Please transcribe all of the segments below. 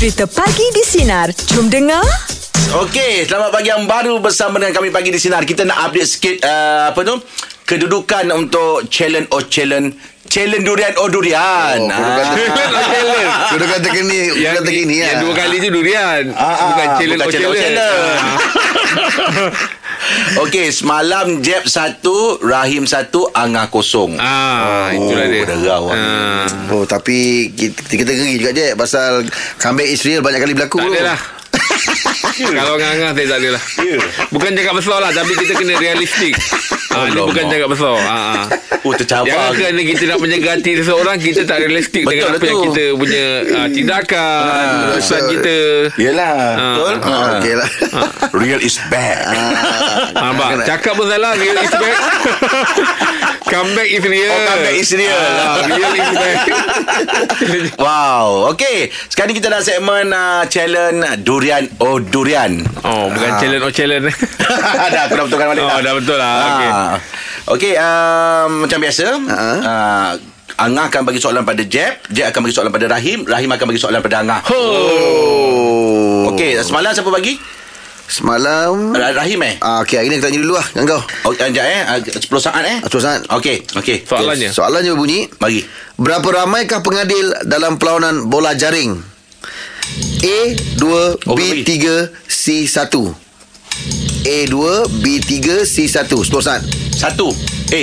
Cerita Pagi di Sinar. Jom dengar. Okey, selamat pagi yang baru bersama dengan kami pagi di sinar. Kita nak update sikit uh, apa tu? Kedudukan untuk challenge oh challenge challenge durian oh durian. Oh, kedudukan Ah. terkini. Kedudukan terkini. Kedudukan terkini yang ya. dua kali tu durian. Ah, ah, bukan challenge bukan oh challenge, oh, challenge. challenge. Okey, semalam Jeb satu, Rahim satu, Angah kosong. Ah, ah itulah dia. berderau. Ah, Oh tapi kita, kita ngeri juga je pasal comeback Israel banyak kali berlaku. tak adalah. Kalau ngangah saya tak adalah. Bukan cakap besar lah tapi kita kena realistik. Ah, Alamak. bukan cakap besar. Ah, ah. Oh, tercabar. Jangan kerana kita nak menjaga hati seseorang Kita tak realistik Betul Dengan apa yang kita punya uh, Tindakan Ah, Urusan betul. kita Yelah, Ah, betul? Ah, okey lah. Real is bad. Ah, bang, cakap pun salah Real is back Comeback is real Oh, comeback is real. ah, Real is back Wow Okey Sekarang ni kita dah segmen uh, Challenge Durian Oh Durian Oh bukan challenge Oh challenge Dah aku dah betulkan balik Oh dah betul lah okay. Ah. Okey um, Macam biasa Ha. uh, Angah akan bagi soalan pada Jeb Jeb akan bagi soalan pada Rahim Rahim akan bagi soalan pada Angah Oh. Okey semalam siapa bagi? Semalam Ra- Rahim eh? Ah, okey, hari ni aku tanya dulu lah dengan kau. Oh, sekejap eh Ah, 10 saat eh Ah, 10 saat. Okey Okey Soalannya Soalannya berbunyi, Bagi berapa ramaikah pengadil dalam perlawanan bola jaring? A 2, Oh, B 3, C 1. A 2, B 3, C 1. 10 saat. Satu A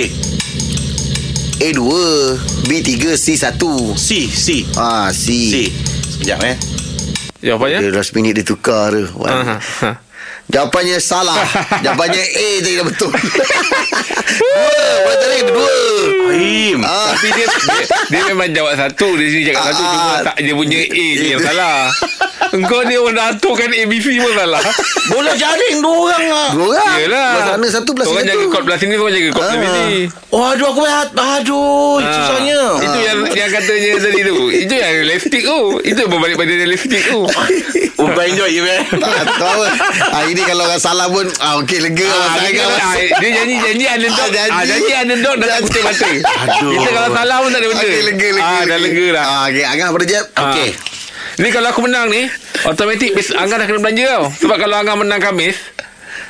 A 2, B 3, C 1. C C Ah, C. C Sekejap eh Jawapannya Dia last minute dia tukar tu. Aha. Jawapannya salah. Jawapannya A tadi dah betul. dua. Jaring ada dua. Rahim Ah. Tapi dia, dia Dia memang jawab satu Dia sini cakap satu Cuma Ah. tak Dia punya A je yang salah Engkau ni orang dah aturkan ABC pun salah Bola jaring dua orang lah Dua orang. Yelah Belah sana satu, belah Orang sini jaga satu. kot belah sini Orang jaga kot belah Ah. sini Oh aduh aku berat Aduh Ah. Susahnya Itu yang yang katanya tadi tu Itu yang realistik tu Itu yang berbalik pada realistik tu Umpan enjoy je man Tak tahu ah, Ini kalau orang salah pun ah, Okey lega Ah, ah, dia, ah, dia janji-janji underdog Ah, janji. ah, Janji underdog Dah tak putih mata Aduh. Kita kalau salah pun tak ada benda Okey lega lega ah, Dah lega dah ah, Okey Angah pada jap Ah. Okey. Ni kalau aku menang ni Automatik Angah dah kena belanja tau Sebab kalau Angah menang Kamis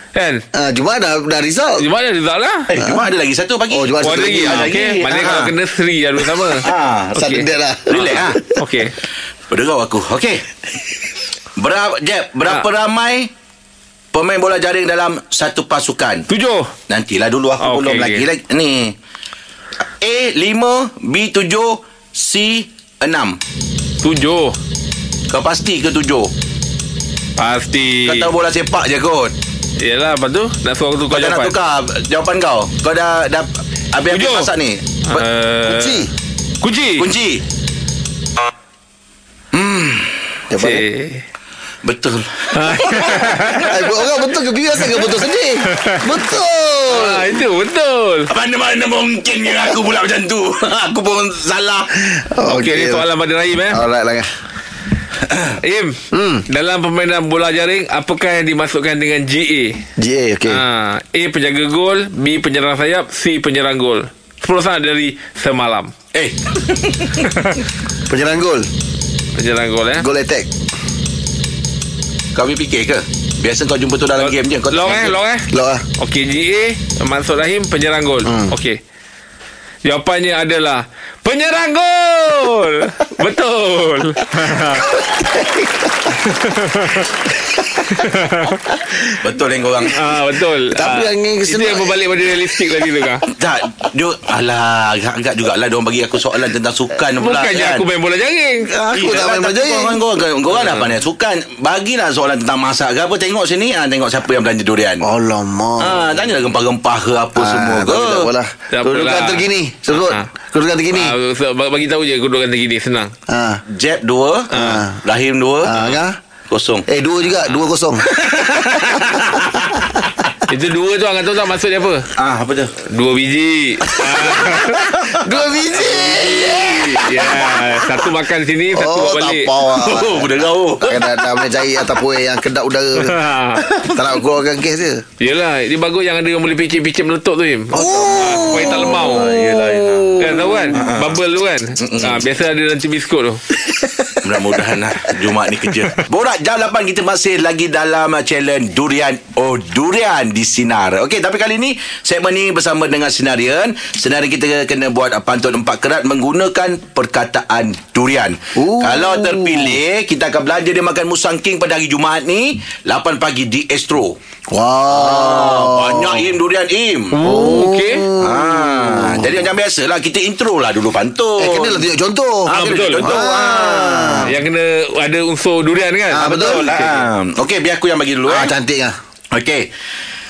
Kan ah, Jumaat dah, dah result Jumaat dah result lah Eh cuma ada lagi satu pagi Oh, Jumaat Oh ada satu lagi lagi. ah, Ada okay. lagi. Mana Ah. kalau kena Seri Ada sama Ah, Sudden death lah Relax ah. Okay Berderau aku Okey Berapa Jeb Berapa Ah. ramai Pemain bola jaring dalam Satu pasukan. Tujuh. Nantilah dulu aku Ah, belum okey, lagi. lagi Ni. A 5 B 7 C 6 Tujuh. Kau pasti ke 7 Pasti. Kau tahu bola sepak je kot. Yelah lepas tu Nak suruh aku Kau tukar dah nak jawapan. tukar Jawapan kau. Kau dah dah Habis-habis Tujuh. masak ni. Ba- Uh, Kunci. Kunci. Kunci. Jawapan dia. Eh. Betul Ay, Orang betul ke biasa ke betul sedih Betul Ah, itu betul Mana-mana mungkin aku pula macam tu Aku pun salah Okey, ni soalan pada Rahim eh. Alright lah. Im, Hmm. dalam permainan bola jaring, apakah yang dimasukkan dengan GA? GA okey Ha, A penjaga gol, B penyerang sayap, C penyerang gol. 10 saat dari semalam. Eh Penyerang gol Penyerang gol eh. Gol attack Kau habis fikir ke Biasa kau jumpa tu dalam game je kau Long eh, long eh. Lock lah Okey, GA Mansur Rahim penyerang gol. Hmm. Okey. Jawapannya adalah penyerang gol. Betul. Betul yang korang ah, betul. Tapi Ah, yang itu yang berbalik pada realistik tadi tu kan. Tak dia, Alah Agak-agak jugalah Diorang bagi aku soalan Tentang sukan pula Bukannya kan aku main bola jaring. Aku Eh, tak main tapi belajar Korang, korang, korang dah pandai sukan Bagilah soalan tentang masak ke apa Tengok sini ah, Tengok siapa yang belanja durian Alamak Ah, tanyalah rempah-rempah ke apa semua ke. Tak apalah Tak Kedudukan apalah. terkini Sebut Ah. Kedudukan terkini Ah, bagi tahu je kedudukan terkini senang. Ah, Jeb dua, Ah. Rahim dua, ah, Angah kosong. Eh dua juga Dua kosong Itu dua tu Angkat tahu tak maksud dia apa? Ah, apa tu? Dua biji. Ah. Dua biji Ya, satu makan sini, satu Oh, bawa tak balik. apa awak. Oh, berderau. Takkan dah, dah boleh cari ataupun yang kedap udara tu. Tak nak keluarkan kes dia. Yelah, ini bagus yang ada yang boleh picit-picit meletup tu, Im. Oh. supaya tak lemau. Yelah, yelah. Kan tahu kan? Bubble tu kan? Ha, biasa ada nanti biskut tu. Mudah-mudahan lah Jumaat ni kerja Borak jam 8 Kita masih lagi dalam uh, Challenge Durian Oh Durian Di Sinar Okey tapi kali ni Segmen ni bersama dengan Sinarian Sinarian kita kena buat uh, Pantun empat kerat Menggunakan Perkataan Durian Ooh. Kalau terpilih Kita akan belanja dia makan Musang King Pada hari Jumaat ni 8 pagi di Astro Wow. Ah, Banyak Im Durian Im Oh, okey. Ah, jadi macam biasa lah Kita intro lah dulu pantun Eh, kena lah tunjuk contoh. Ah, Ah, kena betul. Contoh Ah. ah. Yang kena ada unsur durian kan? Ah, betul. Betul. Ah. Okey, biar aku yang bagi dulu Ah, eh. cantik lah. Okey.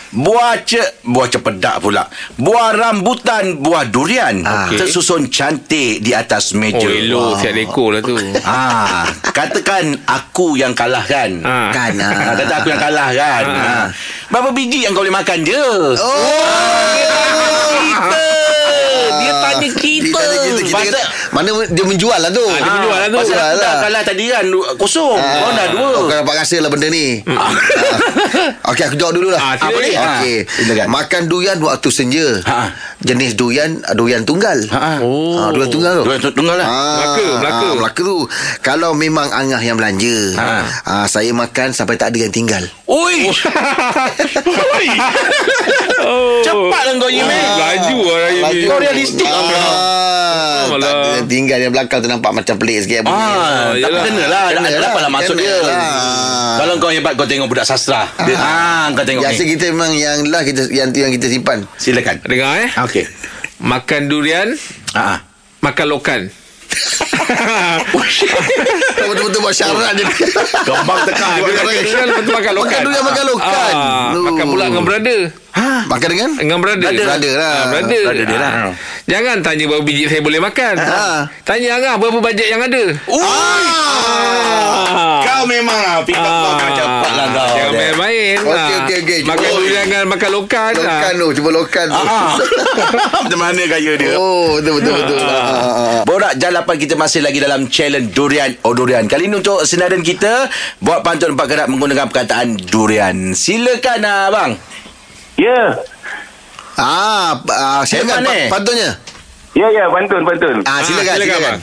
Buah ce buah cepedak pula. Buah rambutan, buah durian Ah. Okey. tersusun cantik di atas meja. Oh, elok. Siap dekor lah tu. Ah, katakan aku yang kalah kan. Ah. Kan. Ah, ah. kata aku yang kalah kan. Ah. Ah. Berapa biji yang kau boleh makan je? Oh. Kita. Dia tanya kita. Kita, kita, kita, kita, Pasal- mana dia menjual lah tu. Ah, dia menjual lah tu. Pasal aku dah lah. kalah tadi kan Kosong Ah, Kau dah dua Kau dapat rasa lah benda ni Ah. Okey aku jawab dulu lah Ah, sila. Apa ni? Okey Ah, silakan. Makan durian waktu senja Ha. Jenis durian Durian tunggal Ha. Oh. Ah, Durian tunggal tu Durian tu- tunggal lah. Melaka, Melaka. ah, Melaka tu Kalau memang Angah yang belanja Ha. ah, Saya makan sampai tak ada yang tinggal Oi Oi Oh. Cepatlah kau ni Laju ini. Kau realistik ah, Alah. Tak yang tinggal Yang belakang tu nampak macam pelik sikit bunyi. Ah, tak yelah. kena lah Kena Kena lah. lah masuk Kena dia lah. Kalau kau hebat Kau tengok budak sastra dia, Ah, kau tengok Biasa ni kita memang yang lah kita yang yang kita simpan. Silakan Dengar eh. Okey Makan durian, Ah. makan lokan. Kau betul-betul buat syarat je. Kembang tekan Ah, tu makan lokan. Makan durian, makan lokan. Ah, makan pula dengan brother. Makan dengan? Dengan brother. Brother. Brother lah. Ah, brother. Brother dia lah. Ah. Jangan tanya berapa biji saya boleh makan. Ah. Tanya Angah berapa bajet yang ada. Ah. Kau memang lah Pick up kau cepat lah kau Jangan main-main. Okey, Ah. okey, okey. Makan durian dengan makan lokan. Lokan tu, cuba lokan tu. Macam mana gaya dia Oh, betul betul betul. Borak 8 kita masih lagi dalam challenge Durian Oh Durian Kali ini untuk senaran kita Buat pantun empat kerat menggunakan perkataan Durian Silakan abang Ya. Ah, ah, saya ni. pa- pantunnya. Ya, ya, pantun, pantun. Ah, silakan, silakan, silakan. abang.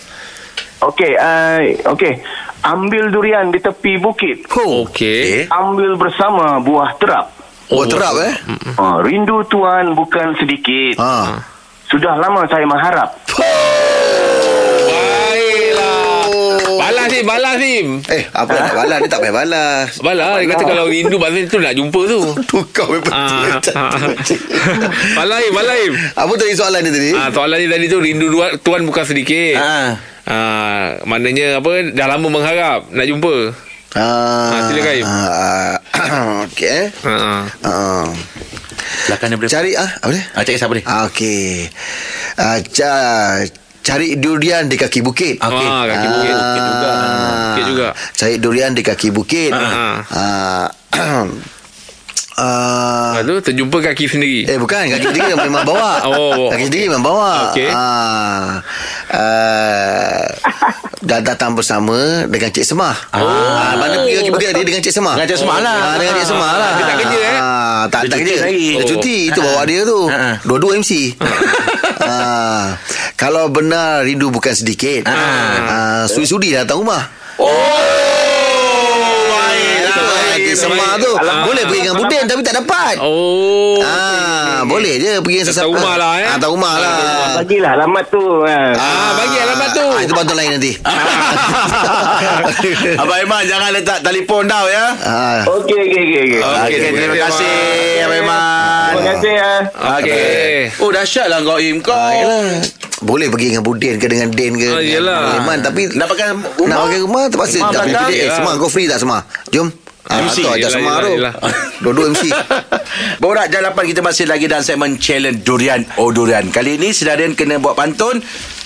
Okey, uh, okey. Ambil durian di tepi bukit. Oh, Okey. Ambil bersama buah terap. oh terap eh. Uh, rindu tuan bukan sedikit. Ah. Sudah lama saya mengharap. Baiklah. Balas Sim, balas Sim. Eh, apa nak balas? Dia tak payah balas. Balas, dia kata kalau rindu pasal tu nak jumpa tu. Tukar betul. Ah, ah. Balas Im, balas Im. Apa tadi soalan dia tadi? Ah, soalan ni tadi tu rindu dua- tuan bukan sedikit. Ah. Ah, maknanya apa dah lama mengharap nak jumpa. Ah, Ah, silakan, Im. Ah, Okey eh. Ha ah. Ah. Silakan dia boleh Cari ah, apa dia? ah, Cari siapa dia Ah, okey. Ah, ca- cari durian di kaki bukit. Okey. Ah, kaki bukit. Bukit juga. Bukit juga. Cari durian di kaki bukit. Ah, Ah. Ah. Lepas tu terjumpa kaki sendiri. Eh bukan Kaki sendiri memang bawa Oh. Kaki sendiri memang bawa Okey. ah, uh, Dah datang bersama Dengan Cik Semah oh. ah, Mana pergi kaki bukit tadi Dengan Cik Semah Dengan Cik Semah lah. ah, Dengan Cik Semah lah Dia tak kerja, eh? ah, Tak, Dia tak cuti kerja. Dia cuti Itu bawa dia tu Ah. Dua-dua MC ah, Kalau benar rindu bukan sedikit ah. Sudi-sudi datang rumah Baik Semah tu Alamak. Boleh pergi dengan Budin Tapi tak dapat Oh. Ah, boleh je pergi dengan Datang rumah lah, eh? Ah, datang rumah lah. Bagilah alamat tu. Ha. Ah, bagi alamat tu. Ah, itu pantun lain nanti. Abang Iman jangan letak telefon tau ya ah. Okey, okey, okey. okey. Okey terima kasih Abang Iman Terima kasih ya. Okey. Oh dahsyat lah kau Im Kau Yalah. Boleh pergi dengan Budin ke dengan Den ke Ah. Iman tapi Nak pakai rumah? nak pakai rumah terpaksa tak pergi. Eh, semua kau free tak semua? Jom. Ah, MC. tu ajak yelah, tu. Dua-dua MC. Borak Jam 8 kita masih lagi dalam segmen challenge Durian Oh Durian Kali ini Sedarian kena buat pantun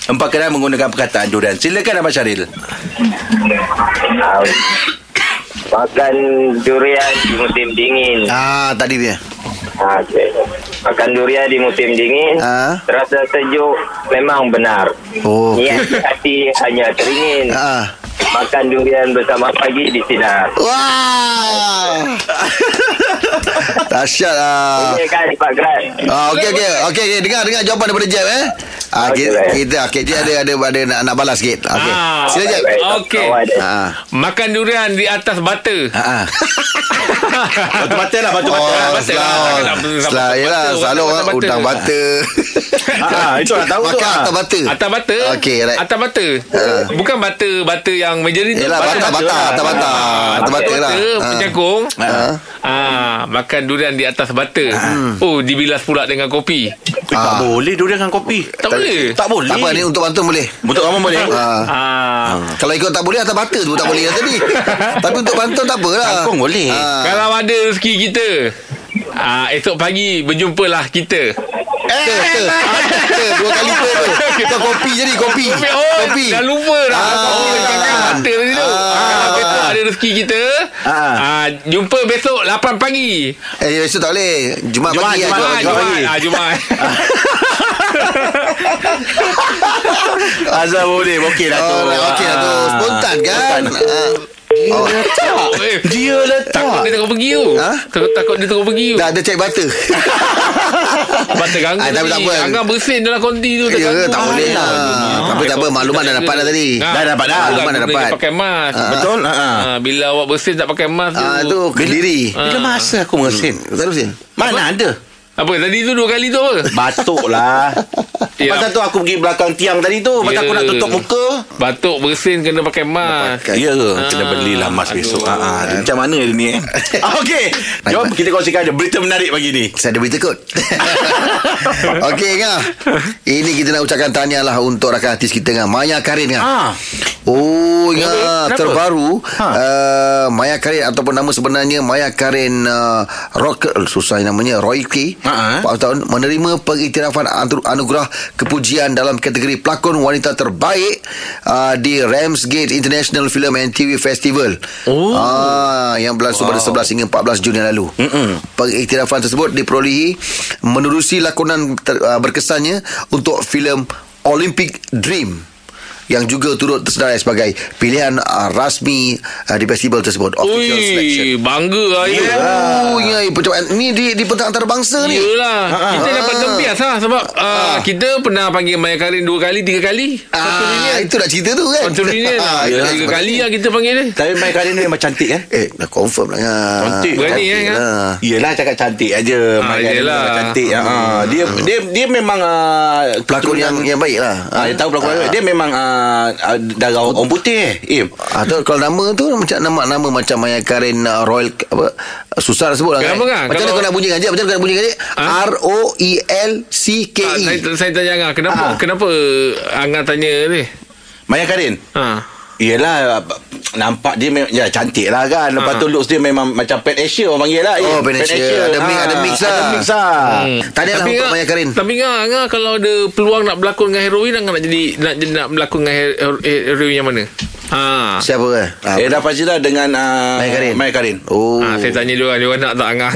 Empat kena menggunakan perkataan durian Silakan Abang Syaril Makan durian di musim dingin. ah, tadi dia. Ah, okay. Makan durian di musim dingin Ah. Terasa sejuk Memang benar Oh, okey. Niat hati hanya teringin Ah. Makan durian bersama pagi di sinar Wah. Dahsyat lah. Okey kan Pak Grant Ah, okey okey. Okey okey dengar dengar jawapan daripada Jeb eh. Ah, Okey, kita, baik. kita okey dia ada ada ada nak, nak balas sikit. Okey. Ah, Sila Jeb. Okey. Ah. Makan durian di atas bata. Ha ah. Batu bata lah, batu bata. Oh, bata selah. lah. Kenapa Selah, batu Selalu batu orang udang bata. Ah, itu nak tahu tu. Makan ah. atas bata. Atas bata. Okey, right. Atas bata. Bukan bata bata yang menjerit tu. Yelah, bata, bata, atas bata. Atas bata lah. Ah. penyakung. Ah. Ah, makan durian di atas bata. Oh, dibilas pula dengan kopi. Eh, Tak boleh durian dengan kopi. Tak boleh. Tak boleh. Tak apa ni untuk bantuan boleh. Untuk kamu boleh. Ah. Ah. Kalau ikut tak boleh atas bata tu tak boleh lah tadi. Tapi untuk bantuan tak apalah. Kangkung boleh. Ah. Kalau ada rezeki kita. Ah, esok pagi berjumpalah kita. Eh, ter, ter, dua kali ter tu. Kau kopi jadi kopi. Oh, Kopi. dah lupa dah. Ah. Kopi dekat mata tadi tu. Ah. Besok ada rezeki kita. Ah. Ah, jumpa besok 8 pagi. Eh, besok tak boleh. Jumaat Jumaat, pagi lah. Jumaat, Jumaat, Jumaat. Jumaat. Ah, Jumaat. Azal boleh. Okey dah tu. Okey lah tu. Spontan kan? Ah. Oh, Eh, Dia letak. Takut dia takut pergi tu. Ha? Takut, takut dia takut pergi tu. dah ada cek bata. Bata ganggu Ah, tapi tak apa. Angah bersin dalam konti tu. Ya, tak boleh lah. Ah. Tapi tak apa, maklumat dah dapat dah tadi. Ah, Dah dapat dah. Maklumat dah dapat. dia Pakai mask. Ah. Betul? Ha ah. Ah, bila awak bersin tak pakai mask tu. Ah, tu kediri. Bila masa aku mengesin? Tak ada sin. Mana ada? Apa tadi tu dua kali tu apa? Batuk lah. Ya. Pasal tu aku pergi belakang tiang tadi tu. Pasal Ya. aku nak tutup muka. Batuk bersin kena pakai mask. Ya ke? Ah, Kena belilah mas aduh. besok. Ha ah. Dia Macam mana dia ni eh? Okey. Jom kita kongsikan ada berita menarik pagi ni. Saya ada berita kot Okey Ngah Ini kita nak ucapkan tahniah lah Untuk rakan artis kita Ngah Maya Karin Ngah Ah. Oh Ngah Kenapa? Terbaru Ha. uh, Maya Karin Ataupun nama sebenarnya Maya Karin uh, Rock Susah namanya Roy Ha, eh. 4 tahun Menerima pengiktirafan anu- Anugerah Kepujian Dalam kategori Pelakon Wanita Terbaik uh, Di Ramsgate International Film and TV Festival Oh. Ah, Yang berlangsung pada 11 hingga 14 Jun yang lalu Mm-mm. Pengiktirafan tersebut diperolehi menerusi lakonan ter, uh, berkesannya untuk filem Olympic Dream yang juga turut tersedarai sebagai pilihan uh, rasmi uh, di festival tersebut official selection. Ui, bangga lah ya. Oh, ya, pencapaian ni di di pentas antarabangsa ni. Yelah Kita Ah. dapat tempias lah Sebab uh, Kita pernah panggil Maya Karin Dua kali Tiga kali Ah, itu nak cerita tu kan. Contoh reunion Ah, Tiga kali lah kita panggil dia Tapi Mai Karin ni memang cantik kan? Eh, dah confirm lah. Ngah. Cantik. Berani, eh, Ngah? lah. Yelah cakap cantik aja Ah, Mai Karin cantik ah, Dia dia dia memang ah, Pelakon yang yang baik lah. Ah, dia tahu pelakon Ah. Dia memang ah, ah, darah orang putih eh. Im. Ah, tu, kalau nama tu macam nama nama macam Maya Karin uh, Royal apa susah nak sebut lah Kenapa, Ngah? Macam mana Kalau- kau nak bunyikan je? Macam mana kau nak bunyikan je? Ah? R O E L C K Ah, E. saya, saya tanya Angah Kenapa Ah. Kenapa Angah tanya ni Maya Karin. ha. Yelah Nampak dia memang Ya cantik lah kan Lepas Ah. tu looks dia memang Macam Pan Asia orang panggil lah Oh, Im. Pan Asia. Ada mix- ada mix lah. Ada mix lah Hmm. Tahniah lah Tapi untuk Maya Karin. Tapi Angah kalau ada peluang nak berlakon dengan heroin Angah nak jadi Nak, jadi- nak berlakon dengan her- her- heroin yang mana Ha. Siapa eh? Ah, Eh dah pasti dah dengan uh, Maya Karin. Maya Karin Oh. Ha, saya tanya dia orang, dia orang nak tak Angah.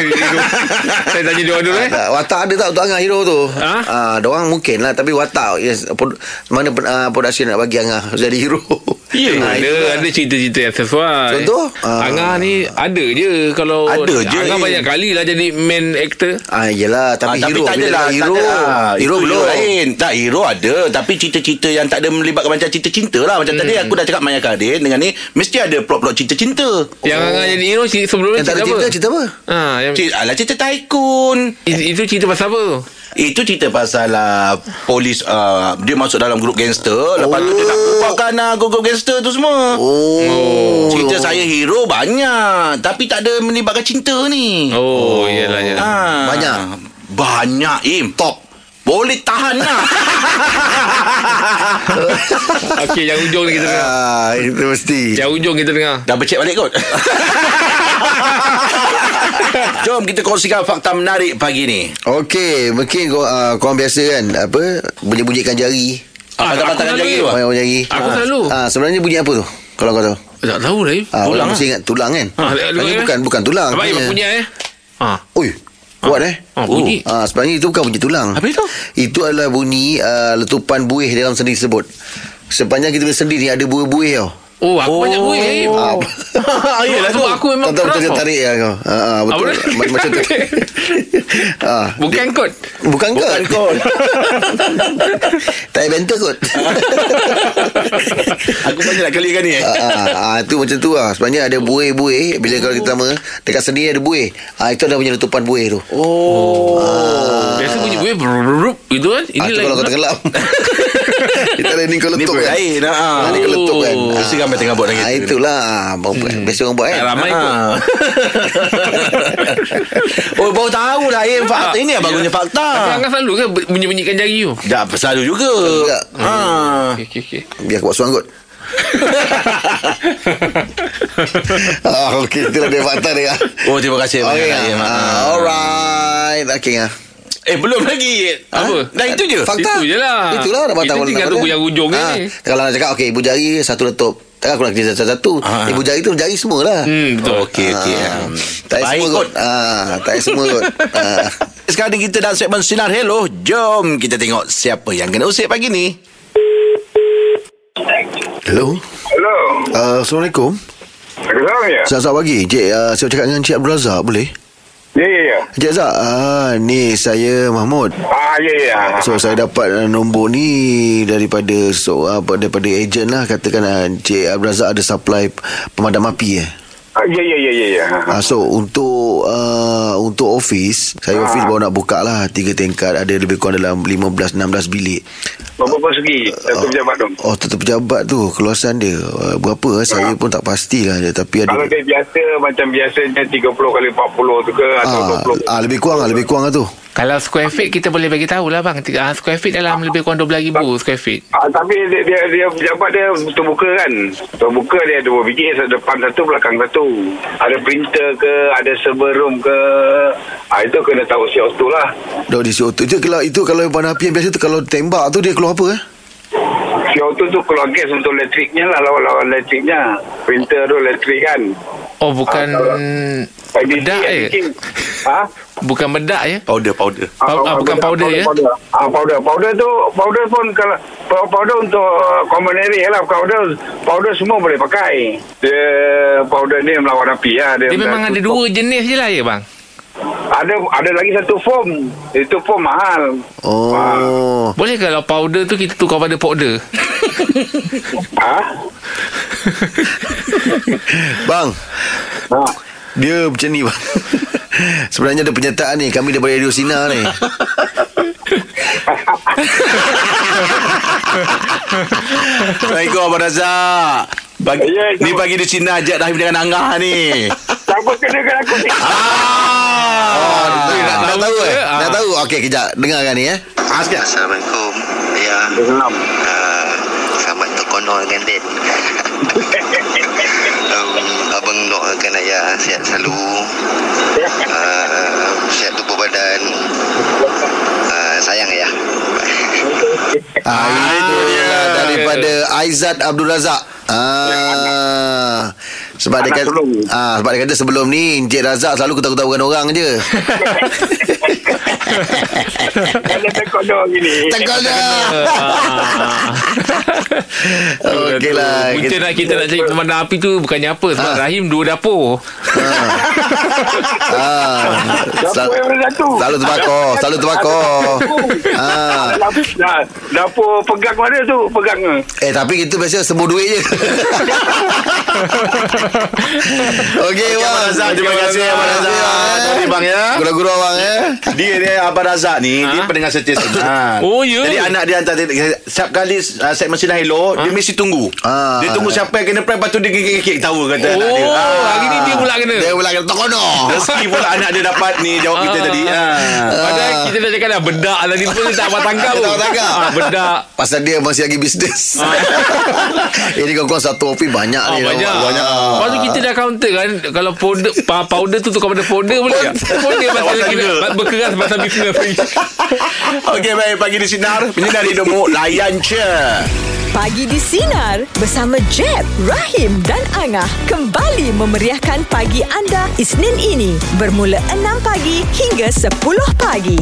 saya tanya dia orang dulu eh. Tak, watak ada tak untuk Angah hero tu? Ha? Ah, orang mungkin lah tapi watak yes, pod, mana uh, production nak bagi Angah jadi hero. Ya, Ah, ada itulah. ada cerita-cerita yang sesuai. Contoh? Ah. Angah ni ada je kalau Ada je, Angah eh. banyak kali lah jadi main actor. Ah yelah tapi Ah, hero tak bila adalah dah hero tak ada. Ah, hero belum. lain Tak hero ada Tapi cerita-cerita yang tak ada Melibatkan macam cerita cinta lah Macam tadi aku dah cakap Maya Karin Dengan ni Mesti ada plot-plot cerita cinta Yang Angah jadi hero sebelum ni cerita apa? cerita apa? Ha, yang, Cerita, alah cerita Tycoon itu, itu cerita pasal apa? Itu cerita pasal uh, Polis uh, Dia masuk dalam grup gangster Lepas tu dia nak bubarkan uh, Grup-grup gangster tu semua Oh. Cerita saya hero banyak Tapi tak ada melibatkan cinta ni Oh, iyalah iyalah. Ah. Banyak? Banyak Im Top Boleh tahan lah Okey, yang ujung ni kita dengar. Ah, itu mesti. Yang ujung kita dengar. Dah bercek balik kot Jom kita kongsikan fakta menarik pagi ni Okey, mungkin kau uh, korang biasa kan apa bunyi-bunyikan jari. Ah, aku patah-patahkan jari tu ah? Banyak jari. Aku selalu. Ah, sebenarnya bunyi apa tu? Kalau kau tahu. Tak tahu lah. eh. Ah, Tulang orang lah. mesti ingat tulang kan? Ah, eh? bukan bukan tulang. Abang punya. eh. Ha. Ui. Kuat eh Ah, bunyi. Ah, sebenarnya itu bukan bunyi tulang. Apa itu? Itu adalah bunyi uh, letupan buih dalam sendi tersebut. Sepanjang kita punya sendi ni ada buih-buih tau. Oh, aku banyak buih. Ah, Yelah tu tu. aku memang Tahu keras betul tau. tarik lah kau. Ha, ha, betul. Dia? Macam, macam tu. ah, Bukan kot. bukan kot. Bukan kot. tak payah banter kot. Aku banyak nak kalikan ni eh. Ah, ah, itu macam tu lah Sebenarnya ada buih-buih Bila kalau kita lama Dekat sendi ada buih ah, Itu ada punya letupan buih tu Oh. Biasa bunyi buih gitu kan. Ini ah, Itu lain kalau kau tenggelam Kita ada ni kau Ni letup perut kan air nak. ah, Ni kau letup kan Oh. Mesti ramai tengah buat lagi ah, tu. Itulah hmm. Biasa orang buat kan Tak ramai kot. Ah. oh baru tahu dah eh fakta ini bagusnya Tapi fakta. Angah selalu ke bunyi-bunyikan jari tu? Dah selalu juga. Juga. Ha. Okey, okey, okey. Biar aku buat suang kot ah, Okey Itulah dia fakta dia Oh terima kasih Okay, banyak. ah, Ah. Alright Okay ah. Eh belum lagi. Apa? Dah itu je. Fakta Itu je lah. Itulah dah Kita tahu tinggal tunggu dia. yang ujung ni. Ah, Kalau nak cakap Okay ibu jari Satu letup Takkan aku nak kerja satu-satu Ah. Ibu jari tu jari semua lah Hmm, betul. Okey okey. Ah, Tak payah semua kot ah, Tak payah semua kot ah. Sekarang ni kita dalam segmen Sinar Hello. Jom kita tengok siapa yang kena usik pagi ni. Hello Hello. uh, Assalamualaikum Assalamualaikum ya. Selamat pagi Cik uh, Saya cakap dengan Cik Abdul Razak Boleh? Ya ya ya. Cik Razak ah, Ni saya Mahmud Ah ya ya. So saya dapat uh, nombor ni daripada so apa daripada ejen lah katakan uh, Cik Abdul Razak ada supply pemadam api eh. Ah, ya ya ya ya ya. Uh, so untuk uh, untuk office saya office baru nak buka lah tiga tingkat ada lebih kurang dalam 15 16 bilik. Berapa segi satu pejabat tu? Oh tetap pejabat tu keluasan dia uh, berapa eh? saya pun tak pastilah dia tapi ada Kalau dia biasa macam biasanya 30 kali 40 tu ke atau ah, 20. ah, lebih kurang lah lebih kurang lah tu. Kalau square feet kita boleh bagi tahu lah bang. Ah, Square feet dalam lebih kurang 12,000 square feet. Ah, tapi dia, dia, dia pejabat dia terbuka kan Terbuka dia dua biji Depan satu belakang satu Ada printer ke Ada server room ke ah, Itu kena tahu siap tu lah Dok di situ itu kalau itu kalau pemadam api yang biasa tu kalau tembak tu dia keluar apa eh? CO2 tu keluar gas untuk elektriknya lah Lawan-lawan elektriknya Printer tu elektrik kan Oh bukan bedak eh? Ha? Bukan bedak ya? Powder powder. Pow- ah, bukan powder, ya? Powder. Ah, powder. Powder tu, powder pun kalau pow- powder untuk uh, common area lah. Powder, powder semua boleh pakai. Dia powder ni melawan api lah. Dia, Dia memang ada dua jenis je lah ya bang? Ada ada lagi satu foam. Itu foam mahal. Oh. Boleh kalau powder tu kita tukar pada powder? Ha? Bang, ha. Dia macam ni bang Sebenarnya ada penyertaan ni Kami daripada Radio Sinar ni Assalamualaikum Abang Razak. Bagi, Ya, ni sama. pagi di Cina ajak Rahim dengan Angah ni. Siapa kena dengan aku ni? ah. oh, nak, nak tahu eh Ah. Nak tahu Okey kejap Dengarkan ni eh Ah. Assalamualaikum Ya Salam. uh, Selamat terkonol dengan Dan um, Abang doakan ayah Sihat selalu. Uh, Sihat tubuh badan. Uh, Sayang ayah ah, Itu dia. Daripada Aizat Abdul Razak. Ah, sebab dia kata, ah, sebab dia kata sebelum ni Encik Razak selalu ketawa-ketawakan orang je. Kalau doang gini. Tekol dah. Okey lah. Nak kita nak cari pemadam api tu bukannya apa sebab Ah. Rahim dua dapur. Ah. Dapur Sel- yang satu. selalu terbakar, selalu terbakar. Ah. Dapur, dapur pegang mana tu? Pegang ke? Eh tapi kita biasa semua duit je. Okey bang. Abang Razak, terima kasih Abang Razak. Sorry bang ya. Guru-guru abang eh. Dia dia Abang Razak ni Dia pendengar setia Sinar Oh, ya? Jadi anak dia hantar Setiap kali uh, Segmen Sinar Hello Dia mesti tunggu. Ah. Dia tunggu siapa yang kena prank Lepas tu dia kekek-kekek Ketawa kata anak dia. Oh, pula kena. Dia pula kena. Tokono Rezeki pula anak dia dapat ni Jawab kita ah. tadi. Ha. Padahal ah. kita dah cakap dah Bedak lah ni pun Tak apa tangga Tak tangga ha, Bedak. Pasal dia masih lagi bisnes. Ini kau kau satu opi banyak ni. Banyak. Banyak. Lepas tu kita dah counter kan Kalau powder Powder tu tukar pada powder pun Powder. Pasal Berkeras pasal bisnes Okay baik. Pagi di Sinar. Menyinari hidupmu Layan je Pagi di Sinar Bersama Jeb Rahim dan Angah Kembali memeriahkan Pagi bagi anda Isnin ini bermula 6 pagi hingga 10 pagi.